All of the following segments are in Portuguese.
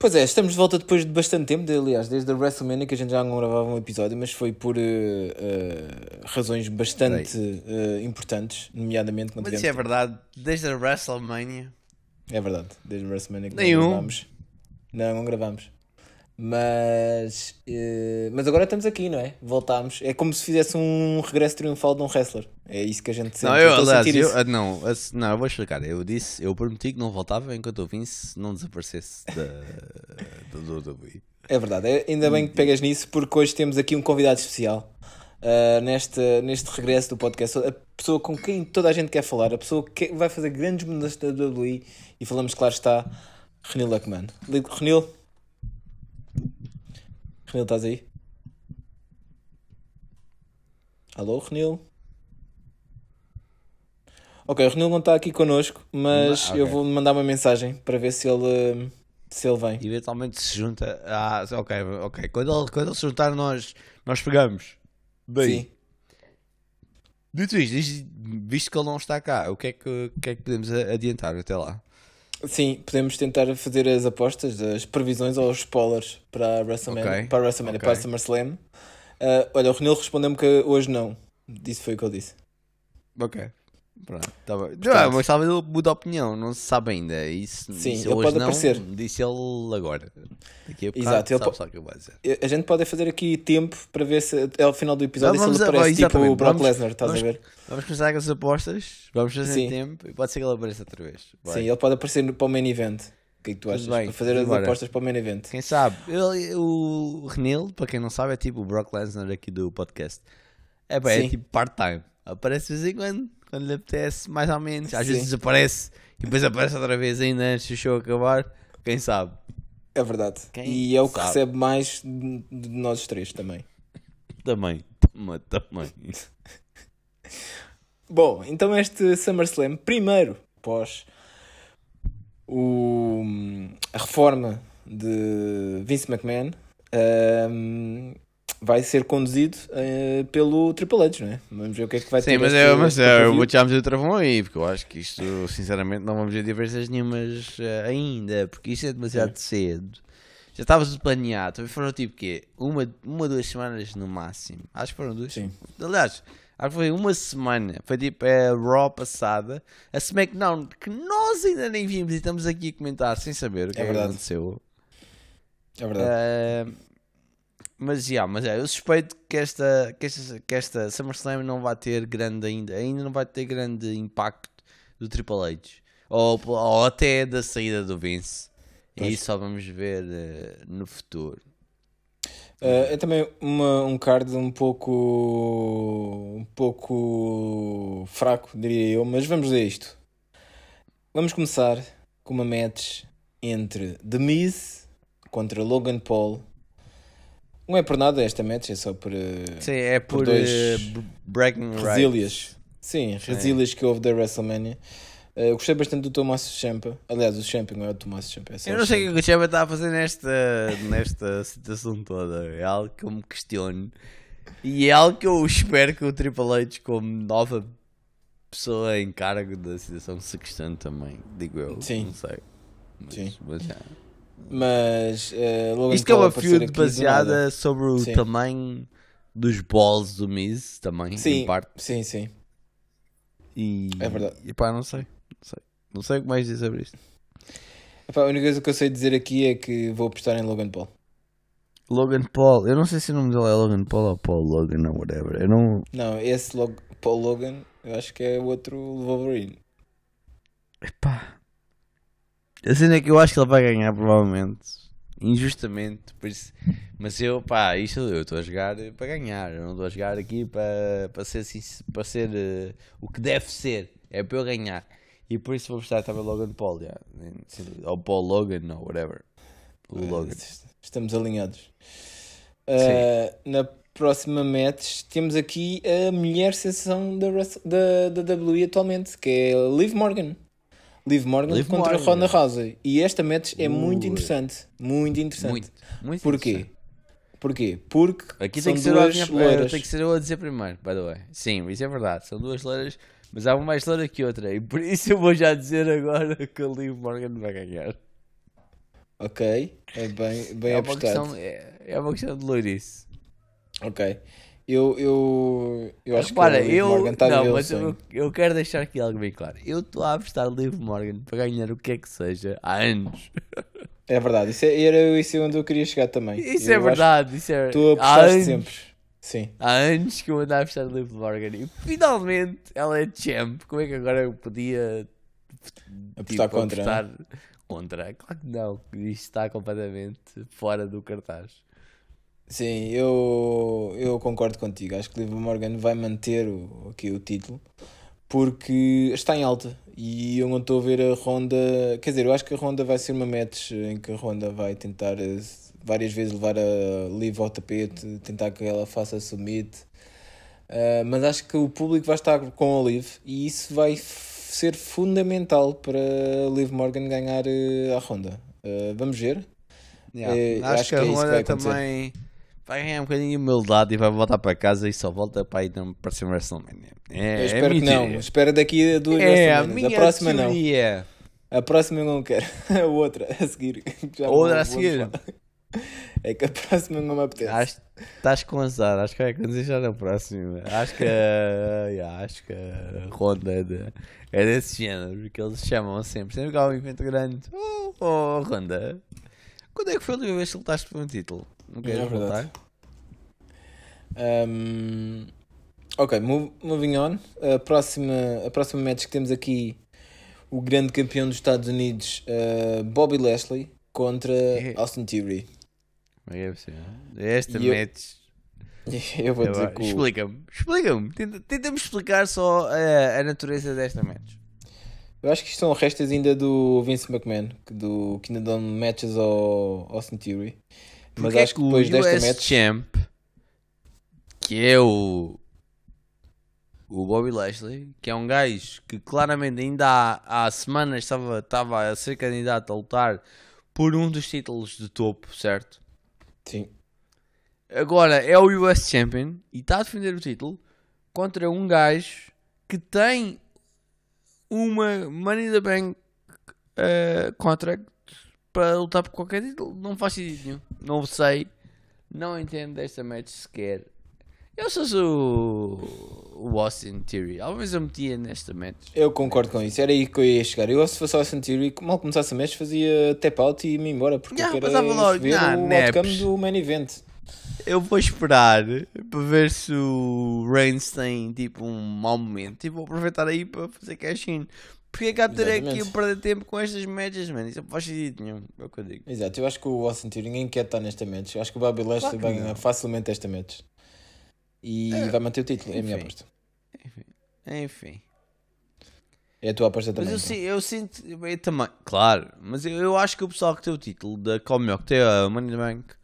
Pois é, estamos de volta depois de bastante tempo, de, aliás, desde a WrestleMania que a gente já não gravava um episódio, mas foi por uh, uh, razões bastante uh, importantes, nomeadamente quando Mas isso é verdade, desde a WrestleMania. É verdade, desde a WrestleMania que Nenhum. não gravamos. Não, não gravamos. Mas, uh, mas agora estamos aqui, não é? Voltámos. É como se fizesse um regresso triunfal de um wrestler. É isso que a gente sente. Não, eu, aliás, eu, ah, não, não, eu vou explicar. Eu disse, eu prometi que não voltava enquanto o Vince não desaparecesse da, do WWE. É verdade, é, ainda bem que pegas nisso, porque hoje temos aqui um convidado especial. Uh, neste, neste regresso do podcast, a pessoa com quem toda a gente quer falar, a pessoa que vai fazer grandes mudanças da WWE e falamos, claro está, Renil Luckman. Renil, Renil, estás aí? Alô, Renil? Ok, o Renil não está aqui connosco, mas okay. eu vou mandar uma mensagem para ver se ele, se ele vem. Eventualmente se junta. Ah, ok, ok. Quando ele, quando ele se juntar, nós, nós pegamos. Bem. Sim. Dito isto, visto que ele não está cá, o que é que, o que, é que podemos adiantar até lá? Sim, podemos tentar fazer as apostas, as previsões ou os spoilers para a WrestleMania, okay. para a WrestleMania, okay. para a SummerSlam. Uh, olha, o Renil respondeu-me que hoje não. Isso foi o que ele disse. Ok. Pronto, tá bom. Portanto, não, mas talvez ele mude a opinião, não se sabe ainda. Isso, sim, isso ele hoje pode não, aparecer. Disse ele agora. Daqui a Exato, ele sabe. A gente pode fazer aqui tempo para ver se ao final do episódio não, se ele aparece tipo o Brock Lesnar, estás vamos, a ver? Vamos começar com as apostas, vamos fazer sim. tempo e pode ser que ele apareça outra vez. Vai. Sim, ele pode aparecer para o main event. O que é que tu achas? Bem, para fazer as apostas para o main event. Quem sabe? Ele, o Renil, para quem não sabe, é tipo o Brock Lesnar aqui do podcast. É, bem, é tipo part-time. Aparece de vez em quando quando lhe apetece, mais ou menos. Às Sim. vezes desaparece e depois aparece outra vez ainda antes do show acabar. Quem sabe? É verdade. Quem e é o que sabe? recebe mais de nós três também. Também, também. Bom, então este SummerSlam, primeiro pós o, a reforma de Vince McMahon, um, vai ser conduzido uh, pelo Triple H, não é? Vamos ver o que é que vai Sim, ter. Sim, mas, este, é, mas é, eu vou te meter o travão aí, porque eu acho que isto, sinceramente, não vamos ver diversas nenhumas uh, ainda, porque isto é demasiado cedo. Já estava tudo planeado, também foram tipo quê? Uma, uma, duas semanas no máximo. Acho que foram duas. Sim. Aliás, acho que foi uma semana. Foi tipo a Raw passada, a SmackDown, que nós ainda nem vimos e estamos aqui a comentar sem saber o que, é, é que aconteceu. É verdade. Uh, mas, yeah, mas é, eu suspeito que esta, que, esta, que esta SummerSlam não vai ter grande ainda, ainda não vai ter grande impacto do Triple H. Ou, ou até da saída do Vince. Pois. E isso só vamos ver uh, no futuro. Uh, é também uma, um card um pouco um pouco fraco, diria eu, mas vamos ver isto. Vamos começar com uma match entre The Miz contra Logan Paul não é por nada esta match, é só por. Eh, Sim, é por, por dois uh, bragging resílias. Sim, resílias que houve da WrestleMania. Uh, eu gostei bastante do Tomás Champa. Aliás, o Champa não é o Tomás Champa. É eu não sei o que o Champa está a fazer nesta, nesta situação toda. É algo que eu me questiono. E é algo que eu espero que o Triple H, como nova pessoa em cargo da situação, se questione também. Digo eu. Sim. Não sei. Mas, Sim. Mas, é. Mas uh, Logan Isto Paul é uma feud baseada sobre o sim. tamanho dos balls do Miz também, sim, em parte. Sim, sim. E, é verdade. E pá, não sei. Não sei, não sei o que mais dizer sobre isto. Epá, a única coisa que eu sei dizer aqui é que vou apostar em Logan Paul. Logan Paul, eu não sei se o nome dele é Logan Paul ou Paul Logan ou whatever. Eu não... não, esse Log Paul Logan eu acho que é o outro Wolverine. Epá, a cena é que eu acho que ele vai ganhar, provavelmente. Injustamente. Por isso... Mas eu, pá, isto eu estou a jogar para ganhar. Eu não estou a jogar aqui para, para ser, para ser uh, o que deve ser. É para eu ganhar. E por isso vou gostar também Logan Paul. Yeah. Ou Paul Logan, ou whatever. O uh, Logan. Estamos alinhados. Uh, na próxima match temos aqui a mulher sensação da, da, da WWE atualmente, que é Liv Morgan. Liv Morgan Liv contra Morgan. Ronda Rousey. E esta match é muito interessante. Muito interessante. Muito, muito Porquê? Interessante. Porquê? Porque Aqui são tem que duas ser loiras. Tem que ser eu a dizer primeiro, by the way. Sim, isso é verdade. São duas loiras, mas há uma mais loira que outra. E por isso eu vou já dizer agora que a Liv Morgan vai ganhar. Ok. É bem, bem É apostado. questão, é, é uma questão de loirice. Ok. Eu, eu, eu acho Repara, que o eu. Morgan está não, mas eu, eu quero deixar aqui algo bem claro. Eu estou a apostar Liv Morgan para ganhar o que é que seja há anos. É verdade, isso é, era isso onde eu queria chegar também. Isso Eu é verdade. Isso é, Tu apostaste sempre. Sim. Há anos que eu ando a apostar Liv Morgan e finalmente ela é champ. Como é que agora eu podia Apostar tipo, contra. né? apostar contra? Claro que não. Isto está completamente fora do cartaz. Sim, eu, eu concordo contigo. Acho que Liv Morgan vai manter o, aqui o título porque está em alta e eu não estou a ver a Ronda. Quer dizer, eu acho que a Ronda vai ser uma match em que a Ronda vai tentar eh, várias vezes levar a Liv ao tapete, tentar que ela faça submit. Uh, mas acho que o público vai estar com a Liv e isso vai ser fundamental para Liv Morgan ganhar eh, a Ronda. Uh, vamos ver. Yeah. Eh, acho, acho que que a é Ronda vai acontecer. Vai ganhar um bocadinho de humildade e vai voltar para casa e só volta para ir na próxima WrestleMania. É, Eu espero que não. Espero daqui a duas É, a minha A próxima não. teoria. A próxima eu não quero. A outra a seguir. Já A outra vou- a seguir? É que a próxima não me apetece. Acho estás com azar, acho que vai acontecer já na próxima. Acho que, yeah, acho que a Ronda é, de- é desse género, que eles chamam sempre. Sempre que há um evento grande, oh, oh Ronda, quando é que foi a última vez que lutaste por um título? Não queres É voltar? Um, ok, moving on. A próxima, a próxima match que temos aqui o grande campeão dos Estados Unidos, uh, Bobby Lashley, contra É. Austin Theory. É é? Esta E eu- match. Eu vou dizer Agora, que Explica-me, explica-me. Tenta- Tenta-me explicar só a, a natureza desta match. eu acho que isto são restas ainda do Vince McMahon, do, que ainda dão matches ao Austin Theory. Mas acho que depois o desta US match. Champ, que é o, o Bobby Lashley, que é um gajo que claramente ainda há, há semanas estava, estava a ser candidato a lutar por um dos títulos de topo, certo? Sim, Agora é o US Champion e está a defender o título contra um gajo que tem uma Money in the Bank eh, contract para lutar por qualquer título. Não faz sentido nenhum. Não sei. Não entendo desta match sequer. Eu sou o, o Austin Theory. Alguma vez eu metia nesta match. eu concordo com isso. Era aí que eu ia chegar. Eu, se fosse Austin Theory, mal começasse a match, fazia tap out e me embora. Porque Yeah, eu quero logo. ver Nah, o outcome do main event. Eu vou esperar para ver se o Reigns tem tipo um mau momento e vou aproveitar aí para fazer cash in. Porque é que há de ter aqui a perder tempo com estas matches, mano? Isso não faz sentido nenhum. É o que eu digo. Exato, eu acho que o Austin Theory ninguém quer estar nesta match. Eu acho que o Bobby Lashley Claro vai ganhar facilmente esta match. E É, vai manter o título, é a minha enfim. aposta. Enfim. É a tua aposta Mas também. eu, então. eu sinto. Eu também. Claro. Mas eu, eu acho que o pessoal que tem o título da melhor que tem a Money in the Bank.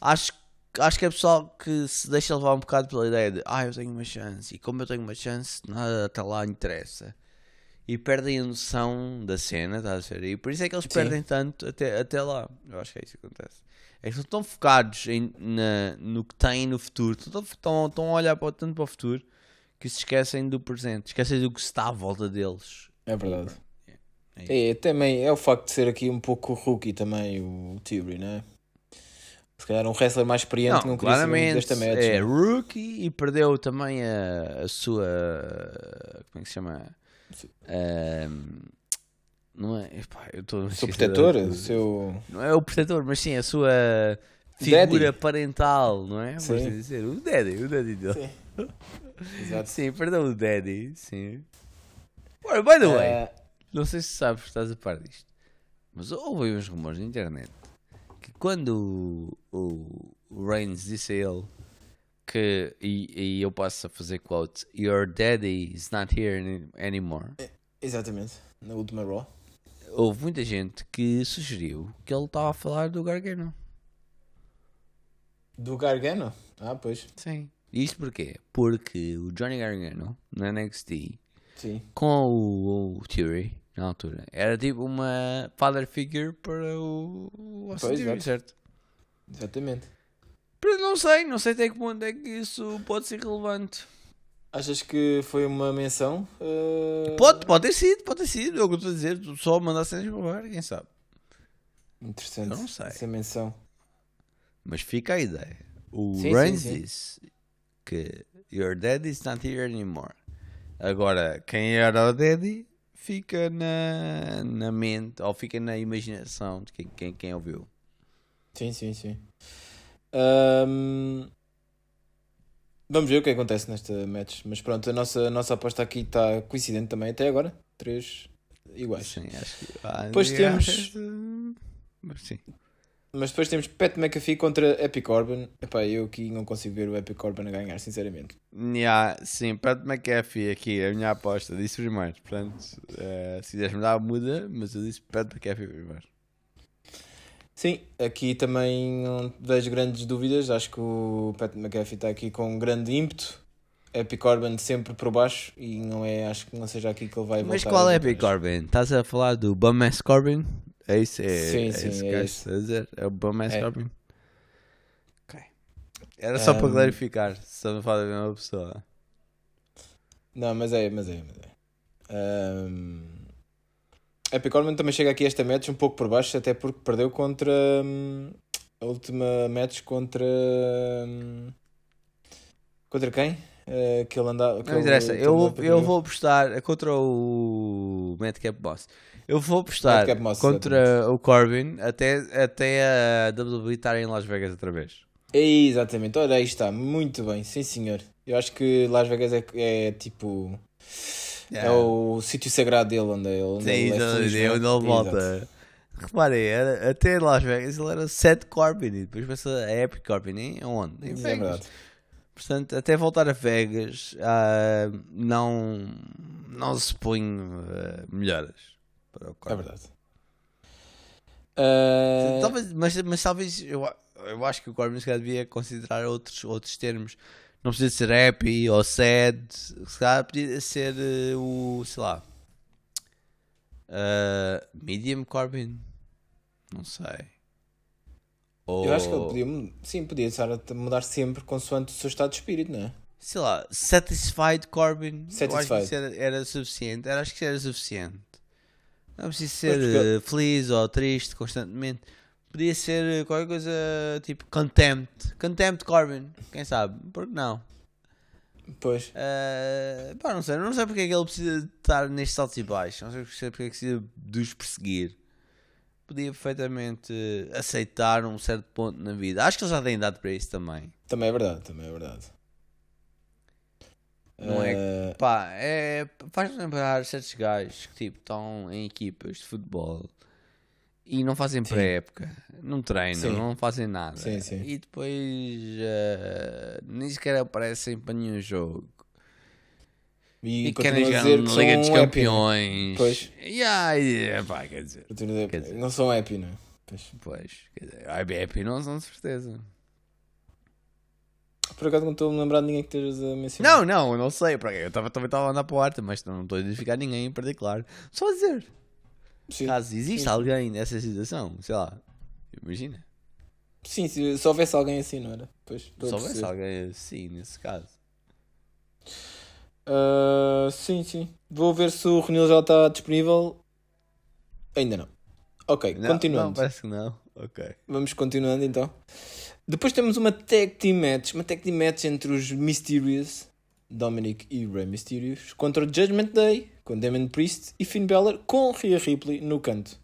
Acho, acho que é pessoal que se deixa levar um bocado pela ideia de. Ah, eu tenho uma chance. E como eu tenho uma chance, nada até lá interessa. E perdem a noção da cena, estás a ver? E por isso é que eles Sim. perdem tanto até, até lá. Eu acho que é isso que acontece. É que eles estão focados em, na, no que têm no futuro. Estão, estão, estão a olhar para, tanto para o futuro que se esquecem do presente. Esquecem do que está à volta deles. É verdade. É É, também é o facto de ser aqui um pouco rookie também o Theory, não é? Se calhar um wrestler mais experiente não, muito claramente desta match. é né? rookie e perdeu também a, a sua como é que se chama Ahm, não é Epá, eu estou seu protetor, da- o seu. não é o protetor mas sim a sua figura Daddy. parental não é Vamos Sim. dizer o daddy o daddy dele Sim. Exato. sim perdeu o daddy sim Ora, by the way Ah, não sei se sabes, estás a par disto, mas houve uns rumores na internet que quando o, o Reigns disse a ele que, e, e eu passo a fazer quote, Your daddy is not here any- anymore, exatamente. Na última Raw. houve muita gente que sugeriu que ele estava a falar do Gargano. Do Gargano? Ah, pois. Sim. Isto porquê? Porque o Johnny Gargano, na NXT, Sim. com o, o Theory, na altura, era tipo uma father figure para o, o Austin Pois, Theory, certo? Exatamente. Não sei, não sei até que ponto é que isso pode ser relevante. Achas que foi uma menção? Ah, Pode, pode ter sido, pode ter sido, é o que eu estou a dizer, tu só mandar cenas para o ar, quem sabe. Interessante. Eu não sei. Essa menção. Mas fica a ideia. O Sim, sim, Reigns sim. disse que Your daddy's not here anymore. Agora, quem era o daddy fica na, na mente ou fica na imaginação de quem, quem, quem ouviu. Sim, sim, sim. Ahm, Vamos ver o que acontece nesta match. Mas pronto, a nossa, a nossa aposta aqui está coincidente também até agora. Três iguais. Sim, acho que. Ah, Depois temos- mas Sim. Mas depois temos Pat McAfee contra Epic Corbin. Epá, eu aqui não consigo ver o Epic Corbin a ganhar, sinceramente. Yeah, sim, Pat McAfee aqui, a minha aposta, disse primeiro. Portanto, eh, se quiseres mudar, muda, mas eu disse Pat McAfee primeiro. Sim, aqui também não vejo grandes dúvidas. Acho que o Pat McAfee está aqui com um grande ímpeto. Epic Corbin sempre por baixo e não é, acho que não seja aqui que ele vai Mas voltar qual a é. Epic Corbin? Estás a falar do Bum-Ass Corbin? É isso? É, Sim, é sim, é esse. dizer? É o Bum-Ass É. Corbin? Ok. Era só para Um, clarificar, se estamos a falar da mesma pessoa. Não, mas é, mas é, mas é. Ahm, Epic Corbin também chega aqui a esta match um pouco por baixo, até porque perdeu contra hum, a última match contra hum, contra quem? Eh, que ele andava. que Não interessa, eu, vou- eu vou apostar contra o Madcap Boss. Eu vou apostar contra o Corbin até, até a WWE estar em Las Vegas outra vez. É, Exatamente, olha aí está, muito bem, sim senhor. Eu acho que Las Vegas é, é tipo. É o sítio sagrado dele, onde ele, onde Sim, ele é feliz, é não é? onde ele volta. Reparem, era, até em Las Vegas ele era Seth Corbin e depois passa a Epic Corbin. Em onde? Em Isso Vegas. é verdade. Portanto, até voltar a Vegas, ah, não, não se põe ah, melhoras para o É Corbin. verdade. Ah, Talvez, mas, mas talvez eu, eu acho que o Corbin se calhar devia considerar outros, outros termos. Não precisa ser happy ou sad. Se calhar podia ser eh, o, sei lá, ah, medium Corbin. Não sei. Ou, Eu acho que ele podia, sim, podia estar a mudar sempre consoante o seu estado de espírito, não é? sei lá, satisfied Corbin. Eu acho que Satisfied. era, era suficiente. Acho que era suficiente. Não preciso ser porque- eh, feliz ou triste constantemente. Podia ser eh, qualquer coisa tipo contempt. Contempt Corbin. Quem sabe? Por que não? Pois, Eh, pá, não sei. Não sei porque é que ele precisa de estar nestes altos e baixos. Não sei porque é que precisa de os perseguir. Podia perfeitamente aceitar um certo ponto na vida. Acho que ele já tem idade para isso também. também é verdade, também é verdade. Não é Ah, Pá, é, faz lembrar certos gajos que tipo estão em equipas de futebol e não fazem pré-época, não treinam, Sim. não fazem nada. Sim, sim. E depois eh, nem sequer aparecem para nenhum jogo. e E, querem jogar dizer na Liga dos são happy, Campeões. Pois. E aí, pá, quer dizer, Quer dizer- não são happy, não é? Pois. pois, quer dizer, happy não são de certeza. Por acaso não estou a me lembrar de ninguém que estejas a mencionar. Não, não, eu não sei, eu também estava a andar para o arte, mas não estou a identificar ninguém em particular. Só a dizer. Sim, Caso exista alguém nessa situação, sei lá, imagina. sim, se, se houvesse alguém assim, não era? Pois, Se houvesse alguém assim, nesse caso. Ah, sim, sim. Vou ver se o Renil já está disponível. Ainda não. Ok, Não, continuando. Não, parece que não. Ok. Vamos continuando então. Depois temos uma tag team match, uma tag team match entre os Mysterious, Dominic e Rey Mysterious, contra o Judgment Day, com Damon Priest e Finn Balor, com Rhea Ripley no canto.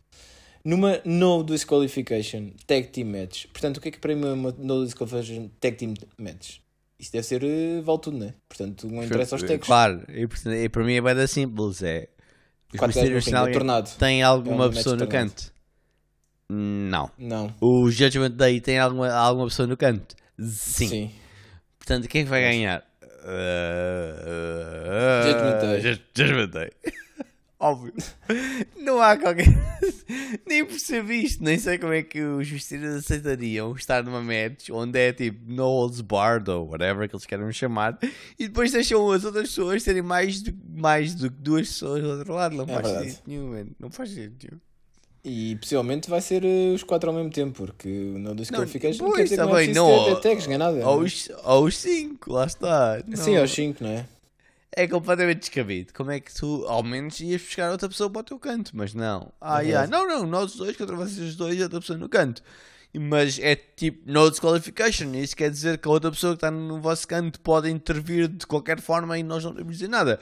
Numa no disqualification tag team match. Portanto, o que é que para mim é uma no disqualification tag team match? Isso deve ser uh, vale tudo, não é? Portanto, não interessa aos tags. Claro, e, e para mim é bem simples. É, os Quatro têm é alguém- tornado. têm É alguma um match pessoa no tornado. canto? Não. Não. O Judgment Day tem alguma, alguma pessoa no canto? Sim. Portanto, quem é que vai ganhar? Uh. Ju- Judgment Day. Óbvio. Não há qualquer. nem percebi isto. Nem sei como é que os Mysterios aceitariam estar numa match onde é tipo no holds barred ou whatever que eles queiram chamar e depois deixam as outras pessoas terem mais do, mais do que duas pessoas do outro lado. Não É faz verdade. sentido nenhum, man. Não faz sentido nenhum. E possivelmente vai ser uh, os quatro ao mesmo tempo, porque no disqualification pois, quer dizer que tá não é bem, preciso não, ter tags, nada. não é? Ou os, ou os cinco, lá está. Sim, Não. aos 5, não é? é completamente descabido. Como é que tu, ao menos, ias buscar outra pessoa para o teu canto? Mas não. Ah, É yeah. não, não, nós dois contra vocês dois e outra pessoa no canto. Mas é tipo no disqualification. Isso quer dizer que a outra pessoa que está no vosso canto pode intervir de qualquer forma e nós não temos de dizer nada.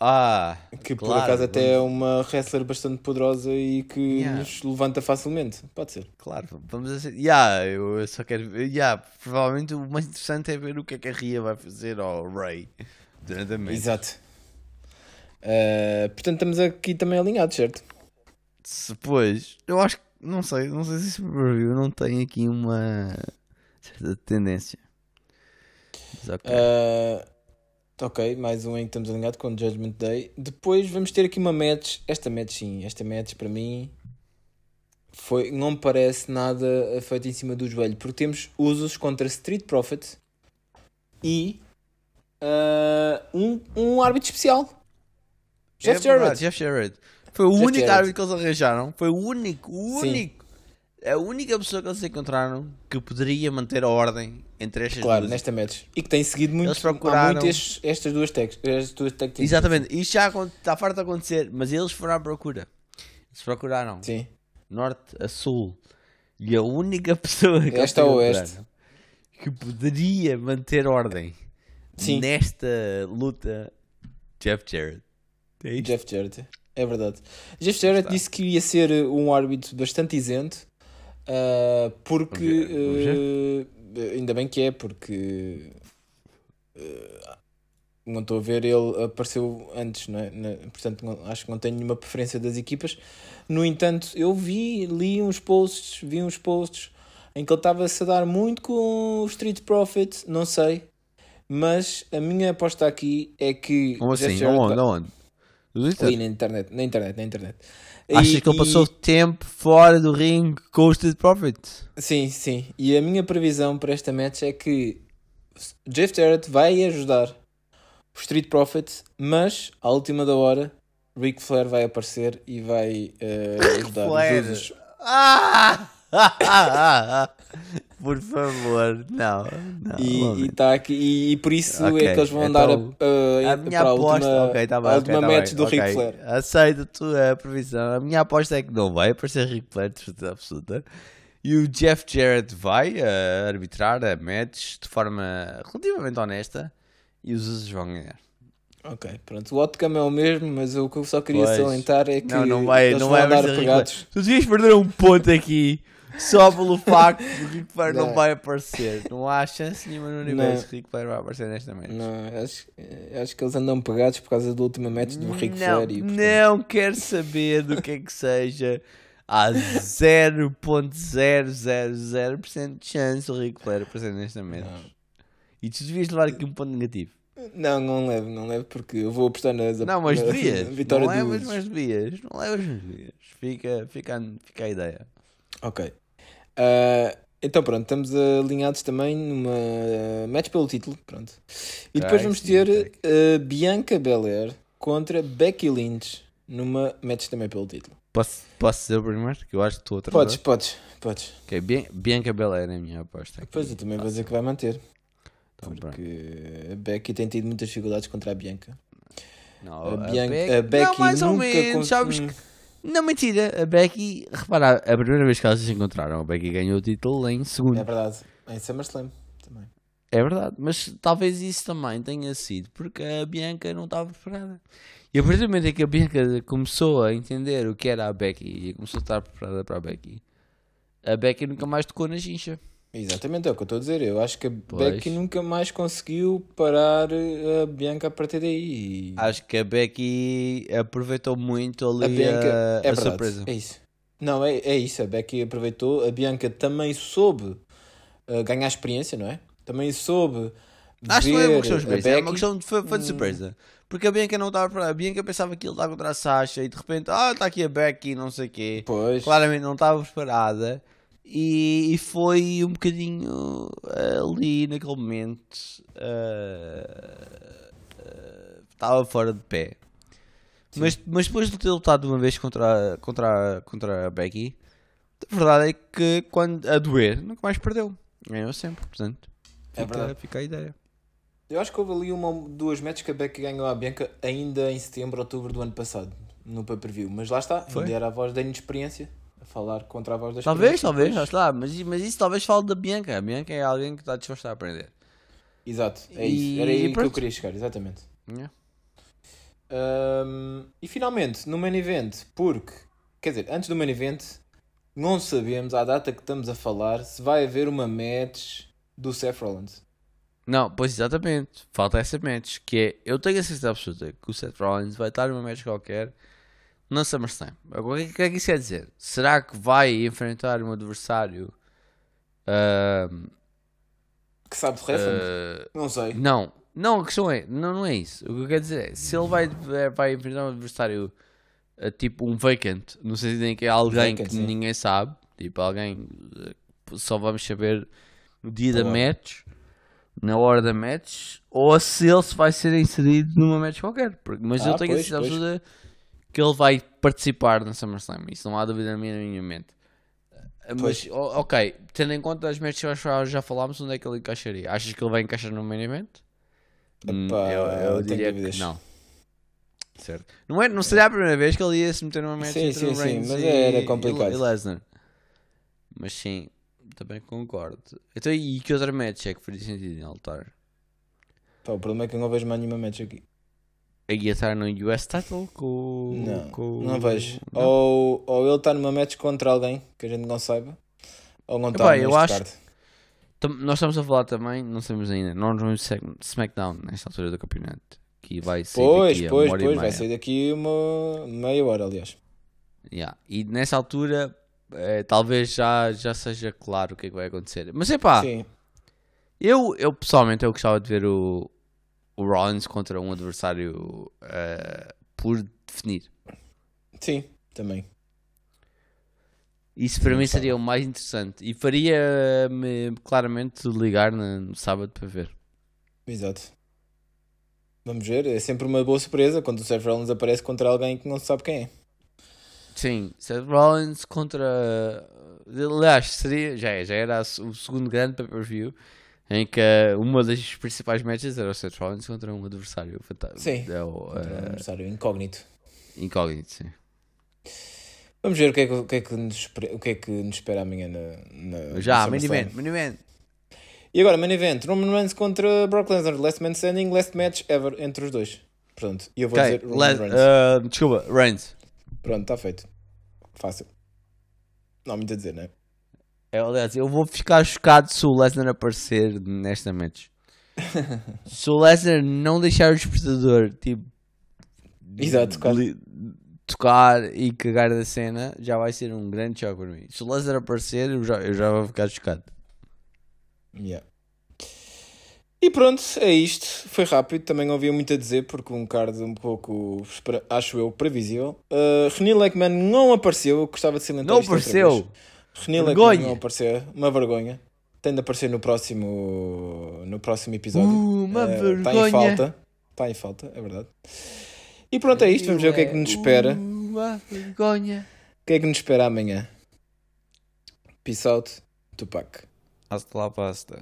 Ah, Que por claro, acaso até é uma wrestler bastante poderosa e que Yeah. nos levanta facilmente. Pode ser. Claro, vamos a ser. Yeah, eu só quero ver. Yeah, provavelmente o mais interessante é ver o que é que a Ria vai fazer ao Ray durante a match. Exato. Uh, portanto, estamos aqui também alinhados, certo? Se- Pois, eu acho que. Não sei, não sei se esse pay-per-view não tem aqui uma certa tendência. Mas ok. Uh, ok, mais um em que estamos alinhados com o Judgment Day. Depois vamos ter aqui uma match. Esta match, sim, esta match para mim foi, não me parece nada feito em cima do joelho, porque temos usos contra Street Profit e uh, um, um árbitro especial. Jeff É Jarrett. Jeff Jarrett. Foi o único árbitro que eles arranjaram. Foi o único, o Sim. único. A única pessoa que eles encontraram que poderia manter a ordem entre estas Claro, duas. nesta match. E que tem seguido muito, Eles procuraram- muito estes- estas duas tags. Teams. Exatamente, isto já está farto de acontecer, mas eles foram à procura. Eles procuraram Sim. norte a sul. E a única pessoa que Esta eles oeste. que poderia manter ordem Sim. nesta luta, Jeff Jarrett. É? Jeff Jarrett, é verdade. Jeff Jarrett disse que ia ser uh, um árbitro bastante isento, uh, porque Vamos ver, vamos uh, ainda bem que é, porque uh, não estou a ver, ele apareceu antes, não é? Portanto, não- acho que não tenho nenhuma preferência das equipas. No entanto, eu vi, li uns posts, vi uns posts em que ele estava-se a dar muito com o Street Profit, não sei. Mas a minha aposta aqui é que Como assim? Jarrett Aonde? vai- Aonde? Ali na internet, na internet, na internet. Achas E- que ele e- passou tempo fora do ringue com o Street Profit? Sim, sim. E a minha previsão para esta match é que Jeff Jarrett vai ajudar o Street Profit, mas à última da hora Ric Flair vai aparecer e vai eh, ajudar Flair. os usos. Ah! Por favor, não. não E, e, tá aqui, e, e por isso Ok, é que eles vão então, dar a, a- A minha para a aposta, última, ok, tá bem, a última tá match bem, do. Ric Flair. Aceito a tua previsão. A minha aposta é que não vai aparecer Ric Flair de certeza absoluta. E o Jeff Jarrett vai eh, arbitrar a match de forma relativamente honesta e os Usos vão ganhar. Ok, pronto. O outcome é o mesmo, mas o que eu só queria Pois. salientar é que Não, não vai, eles não vão vai andar pegados. Tu devias perder um ponto aqui só pelo facto de o Ric Flair não. Não. vai aparecer. Não há chance nenhuma no universo Não. que o Ric Flair vai aparecer nesta match. Não, acho, acho que eles andam pegados por causa do último match do Ric não, Flair e portanto, não quero saber do que é que seja. Há 0.000% de chance o Ric Flair aparecer nesta match. Não. E tu devias levar aqui um ponto negativo. não, não levo, não levo porque eu vou apostar nas Não, mas devias. vitória não levas, mas devias. Não levas, mas devias. Fica, fica, fica a ideia. Ok. Ah, então pronto, estamos alinhados também numa ah, match pelo título, pronto. E depois Ok, vamos sim, ter ah, Bianca Belair contra Becky Lynch numa match também pelo título. Posso, posso dizer o primeiro? Que eu acho que estou outra Podes, podes, podes. Ok, Bian- Bianca Belair é a minha aposta. aqui. Pois eu também vou dizer que vai manter. Então. Porque a Becky tem tido muitas dificuldades contra a Bianca. Não, A, a Bian- Becky- a Becky não, mais ou nunca menos, cons- sabes hum, que- Não, mentira. A Becky, repara, a primeira vez que elas se encontraram, a Becky ganhou o título em segundo. É verdade. Em SummerSlam também. É verdade, mas talvez isso também tenha sido porque a Bianca não estava preparada. E a partir do momento em que a Bianca começou a entender o que era a Becky e começou a estar preparada para a Becky, a Becky nunca mais tocou na chincha. Exatamente, é o que eu estou a dizer. Eu acho que a Pois. Becky nunca mais conseguiu parar eh, a Bianca a partir daí. Acho que a Becky aproveitou muito ali a a, Bianca a é verdade. surpresa. É isso. Não, é, é isso. A Becky aproveitou. A Bianca também soube eh, ganhar experiência, não é? Também soube. Acho que não é uma ver questão de a surpresa, é uma Becky- questão de, foi, foi de surpresa. Porque a Bianca não estava. A Bianca pensava que ele estava contra a Sasha e de repente, ah, está aqui a Becky, não sei o quê. Pois. Claramente não estava preparada. E, e foi um bocadinho ali naquele momento. ah, ah, Estava fora de pé. Mas, mas depois de ter lutado uma vez contra, a- contra, a- contra a Becky, a verdade é que quando a doer, nunca mais perdeu. Ganhou sempre, portanto. É Fica, verdade. fica a ideia. Eu acho que houve ali uma, duas matches que a Becky ganhou à Bianca ainda em setembro, outubro do ano passado, no pay-per-view. Mas lá está, Foi? ainda era a voz da inexperiência, falar contra a voz da Talvez, talvez, acho lá. Mas, mas isso talvez fale da Bianca. A Bianca é alguém que está disposto a aprender. Exato, é E- isso. Era aí que eu queria chegar, exatamente. Yeah. Ahm, e finalmente, no main event, porque, quer dizer, antes do main event, não sabemos, à data que estamos a falar, se vai haver uma match do Seth Rollins. Não, pois exatamente. Falta essa match. Que é, eu tenho a certeza absoluta que o Seth Rollins vai estar numa match qualquer na SummerSlam. Agora, o que é que isso quer dizer? Será que vai enfrentar um adversário? ahm, Que sabe de wrestling? ah, não sei. não, não, a questão é, não, não é isso. O que eu quero dizer é, se ele vai, vai enfrentar um adversário ah, tipo um vacant, no sentido em que é alguém Vacant, que sim. ninguém sabe, tipo alguém ah, só vamos saber no dia da match, na hora da match, ou se ele se vai ser inserido numa match qualquer. Porque- mas Ah, eu tenho a pois, certeza pois. absoluta que ele vai participar na SummerSlam. Isso não há dúvida na minha, na minha mente. Ah, Mas, o- ok, tendo em conta as matches que já, já falámos, onde é que ele encaixaria? Achas que ele vai encaixar no main event? Hum, Epá, eu, eu tenho diria que não. Certo. Não, é, não seria a primeira vez que ele ia se meter numa match Sim, entre sim, o sim, mas e, era complicado. e, Lesnar. Mas sim, também concordo. Então, e que outra match é que faria sentido em lutar? Pá, o problema é que eu não vejo mais nenhuma match aqui. Ia estar no US title com, Não, com não vejo. Não? Ou, ou ele está numa match contra alguém que a gente não saiba, ou não está neste eu acho- card. Nós estamos a falar também, não sabemos ainda, não vamos SmackDown nesta altura do campeonato. Que vai ser Pois, daqui a pois, pois, vai sair daqui uma meia hora, aliás. Yeah. E nessa altura, eh, talvez já, já seja claro o que é que vai acontecer. Mas é pá, Sim, eu, eu pessoalmente eu gostava de ver o, o Rollins contra um adversário eh, por definir. sim, também. Isso para Não mim gostava. seria o mais interessante. E faria-me claramente ligar no sábado para ver. Exato. Vamos ver, é sempre uma boa surpresa quando o Seth Rollins aparece contra alguém que não se sabe quem é. Sim, Seth Rollins contra. Aliás, seria, já, é, já era o segundo grande pay-per-view em que uma das principais matches era o Seth Rollins contra um adversário fantástico. Sim. É o, Contra um eh, adversário incógnito. incógnito, sim. Vamos ver o que é que, o que, é que, nos, espera- o que, é que nos espera amanhã na, na Já, main event, main event. E agora, main event, Roman Reigns contra Brock Lesnar, last man standing, last match ever entre os dois. Pronto, e eu vou Ok, dizer Roman Les- Reigns. ah, desculpa, Reigns. Pronto, está feito. Fácil. Não há muito a dizer, não é? É, aliás, eu vou ficar chocado se o Lesnar aparecer nesta match. se o Lesnar não deixar o despertador, tipo, Exato, tocar. li- tocar e cagar da cena, já vai ser um grande choque para mim. Se o Lesnar aparecer, eu já, eu já vou ficar chocado. Yeah. E pronto, é isto. Foi rápido, também não havia muito a dizer, porque um card um pouco, acho eu, previsível. Uh, René Lekman não apareceu, eu gostava de salientar Não apareceu! René Vergonha. Lekman não apareceu, uma vergonha. Tem de aparecer no próximo, no próximo episódio. Uh, uma Está em vergonha. falta. Está em falta, é verdade. E pronto, é isto. Vamos ver o que é que nos espera. Uma vergonha. O que é que nos espera amanhã? Peace out, Tupac. Hasta la pasta.